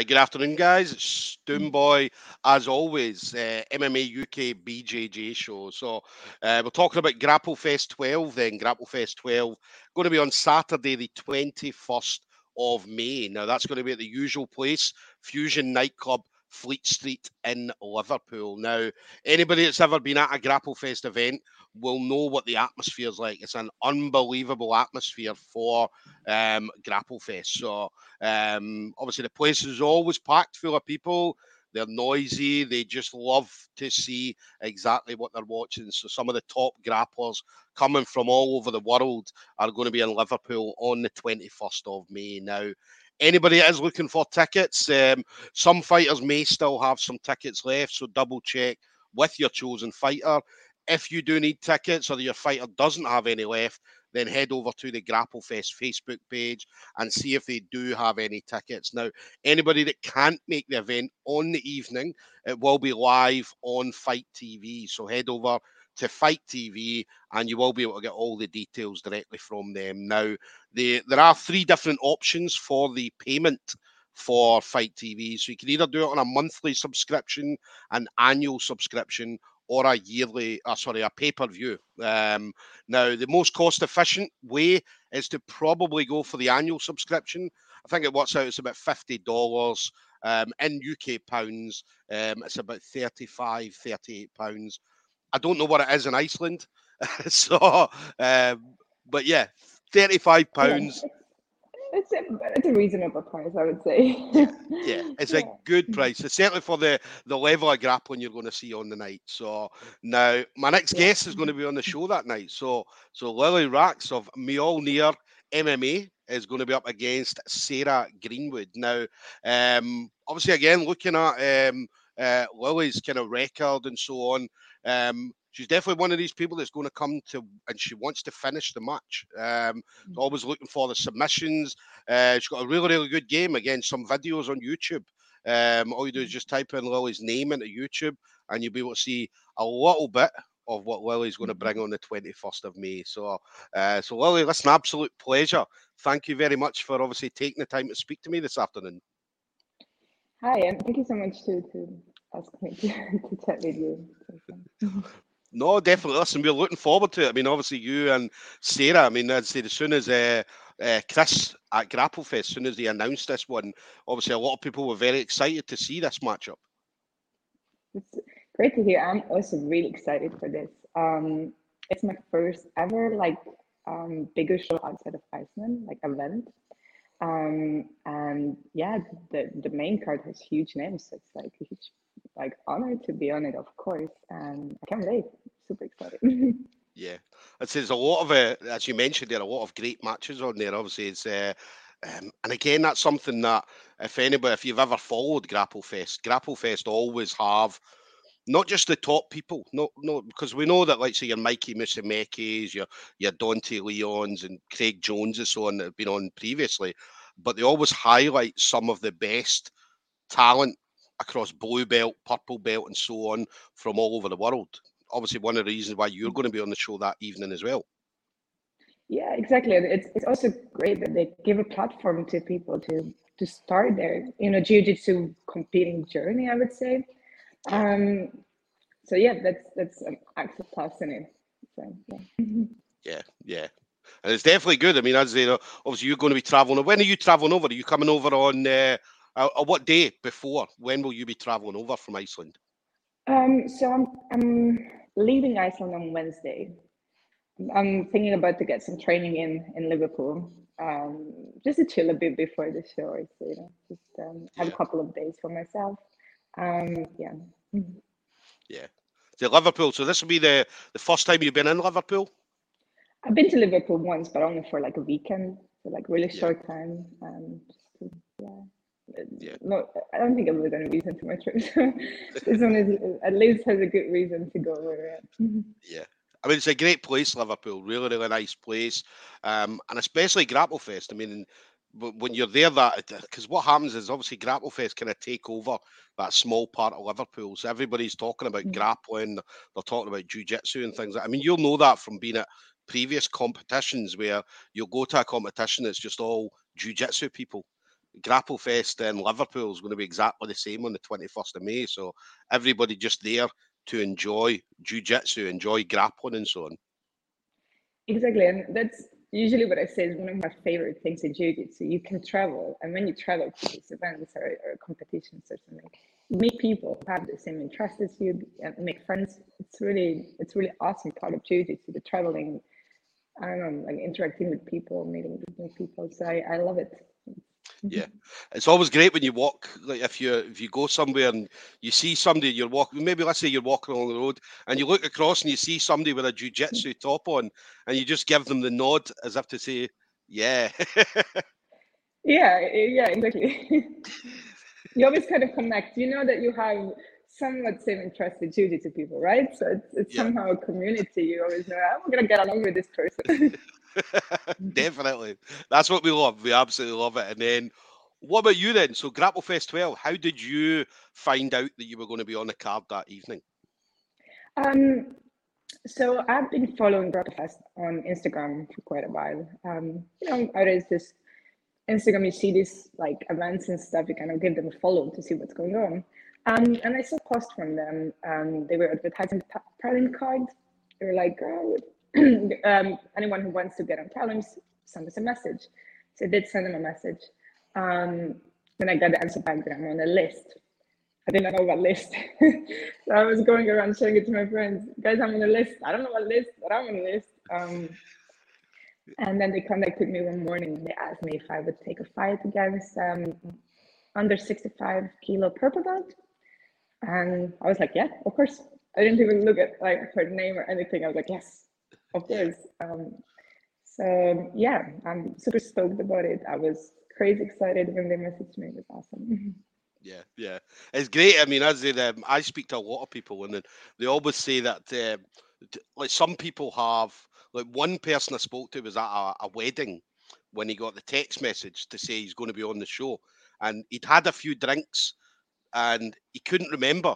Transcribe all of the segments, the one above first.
Uh, good afternoon, guys. It's Stoomboy, as always, uh, MMA UK BJJ show. So uh, we're talking about Grapple Fest 12 then. Grapple Fest 12 going to be on Saturday, the 21st of May. Now, that's going to be at the usual place, Fusion Nightclub, Fleet Street in Liverpool. Now, anybody that's ever been at a Grapple Fest event will know what the atmosphere is like. It's an unbelievable atmosphere for um, Grapple Fest. So, um, obviously, the place is always packed full of people. They're noisy. They just love to see exactly what they're watching. So, some of the top grapplers coming from all over the world are going to be in Liverpool on the 21st of May. Now, anybody that is looking for tickets, um, some fighters may still have some tickets left, so double check with your chosen fighter. If you do need tickets or your fighter doesn't have any left, then head over to the Grapple Fest Facebook page and see if they do have any tickets. Now, anybody that can't make the event on the evening, it will be live on Fight TV. So head over to Fight TV, and you will be able to get all the details directly from them. Now, the, there are three different options for the payment for Fight TV. So you can either do it on a monthly subscription, an annual subscription, or a yearly, uh, sorry, a pay per view. Um, now, the most cost efficient way is to probably go for the annual subscription. I think it works out it's about fifty dollars um, in UK pounds. Um, it's about 35, 38 pounds. I don't know what it is in Iceland. so, um, but yeah, thirty-five pounds. It's a, it's a reasonable price, I would say. yeah, it's yeah. a good price. It's certainly for the the level of grappling you're going to see on the night. So now my next guest is going to be on the show that night. So so Lily Racks of Mjolnir MMA is going to be up against Sarah Greenwood. Now, um, obviously, again looking at um, uh, Lily's kind of record and so on. Um, she's definitely one of these people that's going to come to and she wants to finish the match. Um, mm. always looking for the submissions. Uh, she's got a really, really good game. Again, some videos on YouTube. Um, all you do is mm. just type in Lily's name into YouTube and you'll be able to see a little bit of what Lily's going to bring mm-hmm. on the 21st of May. So, uh, so Lily, that's an absolute pleasure. Thank you very much for obviously taking the time to speak to me this afternoon. Hi, and thank you so much to, to ask me to, to chat with you. No, definitely. Listen, we're looking forward to it. I mean, obviously, you and Sarah. I mean, I'd say as soon as uh, uh, Chris at Grapplefest, as soon as they announced this one, obviously, a lot of people were very excited to see this matchup. It's great to hear. I'm also really excited for this. Um, it's my first ever like um, bigger show outside of Iceland, like event. Um, and yeah, the the main card has huge names. So it's like a huge like honored to be on it, of course, and I can't wait. Super excited. yeah, it's there's a lot of uh, as you mentioned there, are a lot of great matches on there. Obviously, it's uh, um, and again that's something that if anybody, if you've ever followed Grapple Fest, Grapple Fest always have not just the top people, no, no, because we know that, like, say, your Mikey Musumecis, your your Dante Leons, and Craig Jones, and so on that have been on previously, but they always highlight some of the best talent across blue belt, purple belt, and so on from all over the world. Obviously, one of the reasons why you're going to be on the show that evening as well. Yeah, exactly. It's it's also great that they give a platform to people to to start their you know jiu-jitsu competing journey. I would say. Um, so yeah, that's that's an access plus in it. So, yeah. yeah, yeah. And it's definitely good. I mean, as you know, obviously you're going to be traveling. When are you traveling over? Are you coming over on uh, uh, uh, what day before? When will you be traveling over from Iceland? Um, so I'm I'm leaving Iceland on Wednesday. I'm thinking about to get some training in in Liverpool, um, just to chill a bit before the show. So, you know, just um, have yeah. a couple of days for myself. Um, yeah. Yeah. To Liverpool. So this will be the the first time you've been in Liverpool. I've been to Liverpool once, but only for like a weekend, so like really yeah. short time. Um, just to, yeah yeah. No, I don't think I'm going to reason to my trip. this one is at least has a good reason to go where Yeah. I mean, it's a great place, Liverpool. Really, really nice place, um, and especially Grapplefest. I mean, when you're there, that because what happens is obviously Grapplefest kind of take over that small part of Liverpool. So everybody's talking about mm-hmm. grappling, they're talking about jiu-jitsu and things. Like, I mean, you'll know that from being at previous competitions where you'll go to a competition that's just all jiu-jitsu people Grapple Fest in Liverpool is going to be exactly the same on the 21st of May. So everybody just there to enjoy jiu-jitsu, enjoy grappling and so on. Exactly. And that's usually what I say is one of my favorite things in jiu-jitsu. You can travel. And when you travel to these events or, or competitions or something, meet people who have the same interests as you, make friends. It's really, it's really awesome part of jiu-jitsu, the traveling, I don't know, like interacting with people, meeting new people. So I, I love it. Mm-hmm. Yeah, it's always great when you walk. Like if you if you go somewhere and you see somebody, you're walking. Maybe let's say you're walking along the road and you look across and you see somebody with a jujitsu mm-hmm. top on, and you just give them the nod as if to say, "Yeah." yeah, yeah, exactly. you always kind of connect. You know that you have somewhat same interest in jiu-jitsu people, right? So it's, it's yeah. somehow a community. You always know I'm gonna get along with this person. Definitely. That's what we love. We absolutely love it. And then what about you then? So Grapple Fest 12, how did you find out that you were going to be on the card that evening? Um, so I've been following Grapple Fest on Instagram for quite a while. Um, you know, there's this Instagram, you see these like events and stuff, you kind of give them a follow to see what's going on. Um, and I saw a post from them. Um, they were advertising talent cards. They were like, oh, um, anyone who wants to get on Talons, send us a message. So I did send them a message. Um, then I got the answer back that I'm on a list. I didn't know what list. so I was going around showing it to my friends. Guys, I'm on a list. I don't know what list, but I'm on a list. Um, and then they contacted me one morning and they asked me if I would take a fight against um, under 65 kilo purple belt. And I was like, yeah, of course. I didn't even look at like her name or anything. I was like, yes, of course. Um, so yeah, I'm super stoked about it. I was crazy excited when they messaged me. It was awesome. Yeah, yeah, it's great. I mean, as in, um, I speak to a lot of people, and they always say that, uh, like, some people have, like, one person I spoke to was at a, a wedding when he got the text message to say he's going to be on the show, and he'd had a few drinks, and he couldn't remember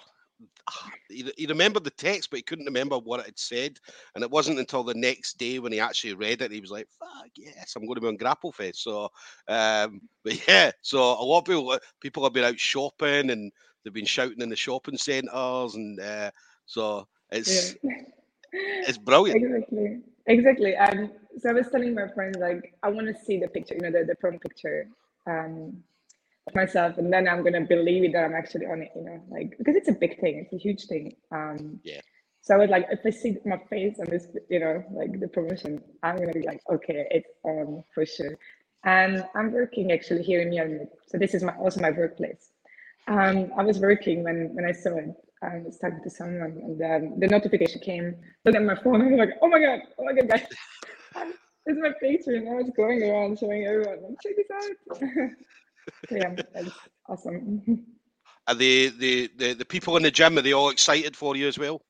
he, he remembered the text, but he couldn't remember what it had said. And it wasn't until the next day when he actually read it, he was like, "Fuck yes, I'm going to be on Grapple Fest." So, um, but yeah, so a lot of people people have been out shopping and they've been shouting in the shopping centres, and uh, so it's yeah. it's brilliant. Exactly, exactly. Um, so I was telling my friends like, I want to see the picture, you know, the the prom picture. Um, myself and then i'm going to believe that i'm actually on it you know like because it's a big thing it's a huge thing um yeah. so i was like if i see my face on this you know like the promotion i'm going to be like okay it's on for sure. And i'm working actually here in Mjölnir. so this is my also my workplace. Um i was working when when i saw it I was talking to someone and um, the notification came look at my phone and i'm like oh my god oh my god guys. This is my picture and i was going around showing everyone check this out yeah, that's awesome. Are the, the, the, the people in the gym, are they all excited for you as well?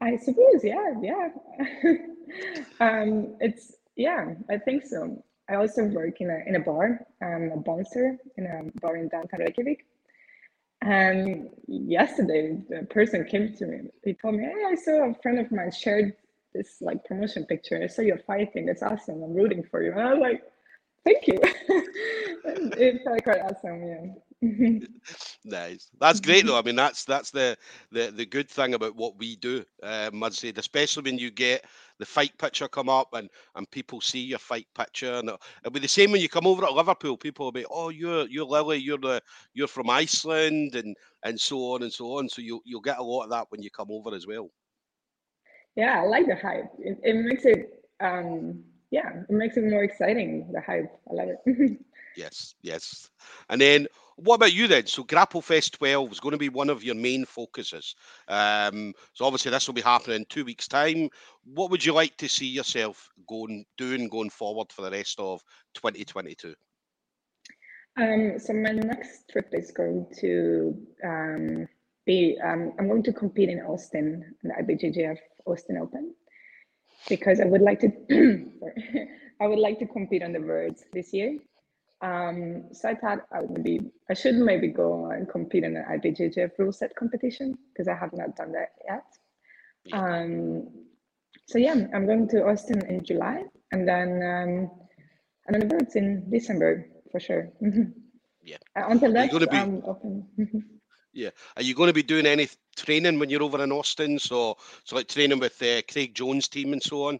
I suppose, yeah, yeah. um, it's, yeah, I think so. I also work in a, in a bar, um, a bouncer in a bar in downtown Reykjavik. And yesterday, the person came to me. He told me, "Hey, I saw a friend of mine shared this like promotion picture. I saw you fighting. That's awesome. I'm rooting for you." And I was like, Thank you. it felt quite awesome. Yeah. nice. That's great though. I mean, that's that's the the the good thing about what we do. Um, I'd especially when you get the fight picture come up and and people see your fight picture, and it'll, it'll be the same when you come over to Liverpool. People will be, oh, you're you're Lily, you're the you're from Iceland, and and so on and so on. So you you'll get a lot of that when you come over as well. Yeah, I like the hype. It, it makes it um yeah, it makes it more exciting. The hype, I love it. yes, yes. And then what about you then? So Grapple Fest 12 is going to be one of your main focuses. Um, so obviously this will be happening in two weeks' time. What would you like to see yourself going doing going forward for the rest of 2022? Um, so my next trip is going to um, be um, I'm going to compete in Austin, the IBJJF Austin Open because I would like to I would like to compete on the Worlds this year. Um, so I thought I would maybe I should maybe go and compete in an IBJJF rule set competition because I have not done that yet. Um, so yeah, I'm going to Austin in July and then um, and then the Worlds in December for sure. Yeah. until that, You're gonna be- I'm open. Yeah. Are you going to be doing any training when you're over in Austin? So, so like training with uh, Craig Jones' team and so on.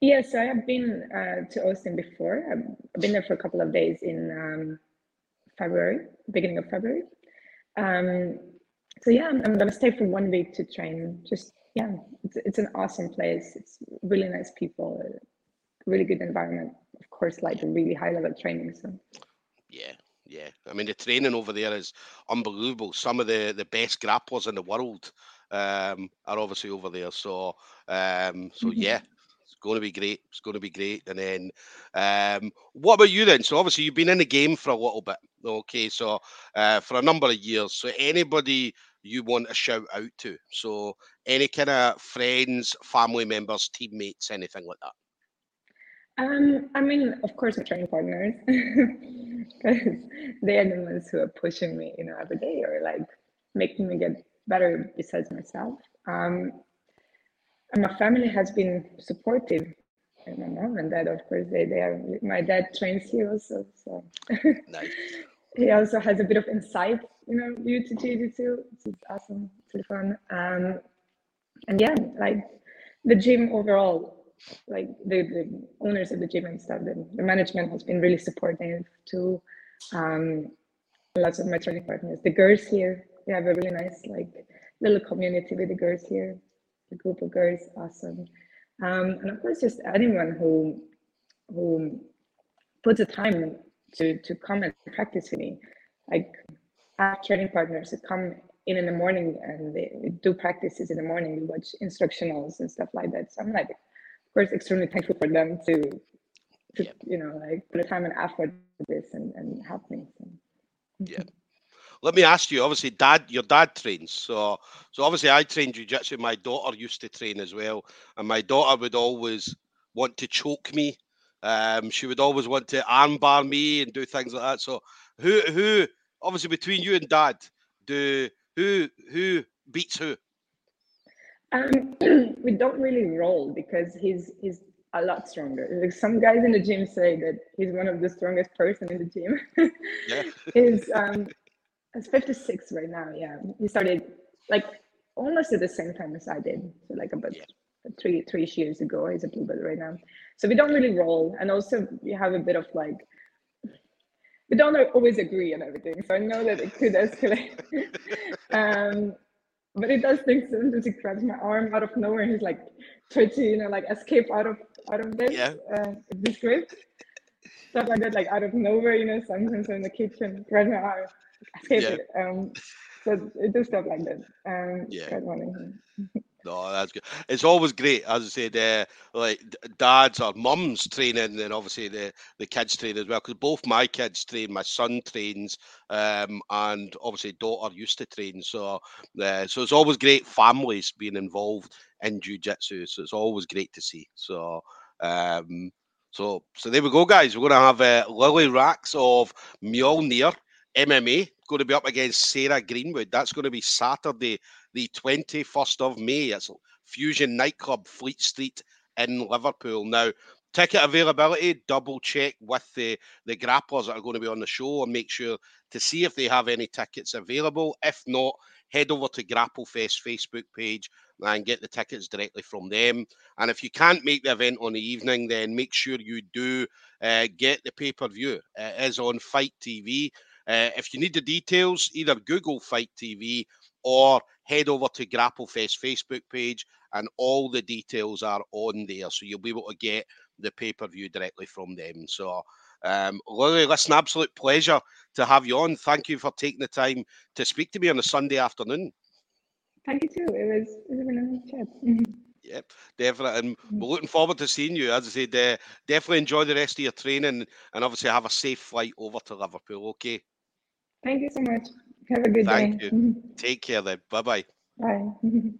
Yes, I have been uh, to Austin before. I've been there for a couple of days in um, February, beginning of February. Um, so yeah, I'm, I'm gonna stay for one week to train. Just yeah, it's it's an awesome place. It's really nice people, really good environment. Of course, like really high level training. So Yeah, yeah. I mean, the training over there is unbelievable. Some of the the best grapplers in the world um, are obviously over there. So, um, so Mhm. yeah, it's going to be great. It's going to be great. And then, um, what about you then? So, obviously, you've been in the game for a little bit. Okay, so uh, for a number of years. So, anybody you want to shout out to? So, any kind of friends, family members, teammates, anything like that? Um, I mean, of course, my training partners, because they are the ones who are pushing me, you know, every day or like making me get better besides myself. Um, and my family has been supportive. And my mom and dad, of course, they, they are, my dad trains here also. So Nice. he also has a bit of insight, you know, due to jiu-jitsu, which is awesome, it's really fun. Um, and yeah, like the gym overall, like the, the owners of the gym and stuff, the, the management has been really supportive to um, lots of my training partners. The girls here, we have a really nice like little community with the girls here, the group of girls, awesome. Um, and of course, just anyone who who puts the time to to come and practice with me. Like I have training partners that come in in the morning and they do practices in the morning. We watch instructionals and stuff like that. So I'm like, course, extremely thankful for them to to Yep. you know like put the time and effort to this and, and help me. Yeah. Let me ask you. Obviously, dad, your dad trains. So, so obviously, I train jujitsu. My daughter used to train as well, and my daughter would always want to choke me. Um, she would always want to armbar me and do things like that. So, who, who, obviously, between you and dad, do who, who beats who? Um, we don't really roll because he's he's a lot stronger. Like some guys in the gym say that he's one of the strongest person in the gym. Yeah. he's um he's 56 right now. Yeah, he started like almost at the same time as I did. So like about Yeah. three three years ago. He's a blue belt right now. So we don't really roll, and also we have a bit of like we don't always agree on everything. So I know that it could escalate. um, but it does things sometimes he grabs my arm out of nowhere and he's like try to you know like escape out of out of this Yeah. uh, this grip stuff like that like out of nowhere you know sometimes in the kitchen grab my arm escape Yeah. it um so it does stuff like that um Yeah. No, that's good. It's always great, as I said, uh, like dads or mums training, and obviously the the kids train as well. Because both my kids train, my son trains, um, and obviously daughter used to train. So, uh, so it's always great families being involved in jujitsu. So it's always great to see. So, um, so so there we go, guys. We're gonna have uh, Lily Racks of Mjolnir MMA going to be up against Sarah Greenwood. That's going to be Saturday the 21st of May. It's Fusion Nightclub, Fleet Street in Liverpool. Now, ticket availability, double check with the, the grapplers that are going to be on the show and make sure to see if they have any tickets available. If not, head over to Grapplefest Facebook page and get the tickets directly from them. And if you can't make the event on the evening, then make sure you do uh, get the pay per view. It is on Fight TV. Uh, if you need the details, either Google Fight TV or head over to Grapplefest Facebook page, and all the details are on there. So you'll be able to get the pay per view directly from them. So, um, Lily, listen, absolute pleasure to have you on. Thank you for taking the time to speak to me on a Sunday afternoon. thank you too it was it was a really nice chat Yep, definitely. And we're looking forward to seeing you. As I said, uh, definitely enjoy the rest of your training and obviously have a safe flight over to Liverpool. Okay, thank you so much have a good day. Thank day mm-hmm. take care then. Bye bye. bye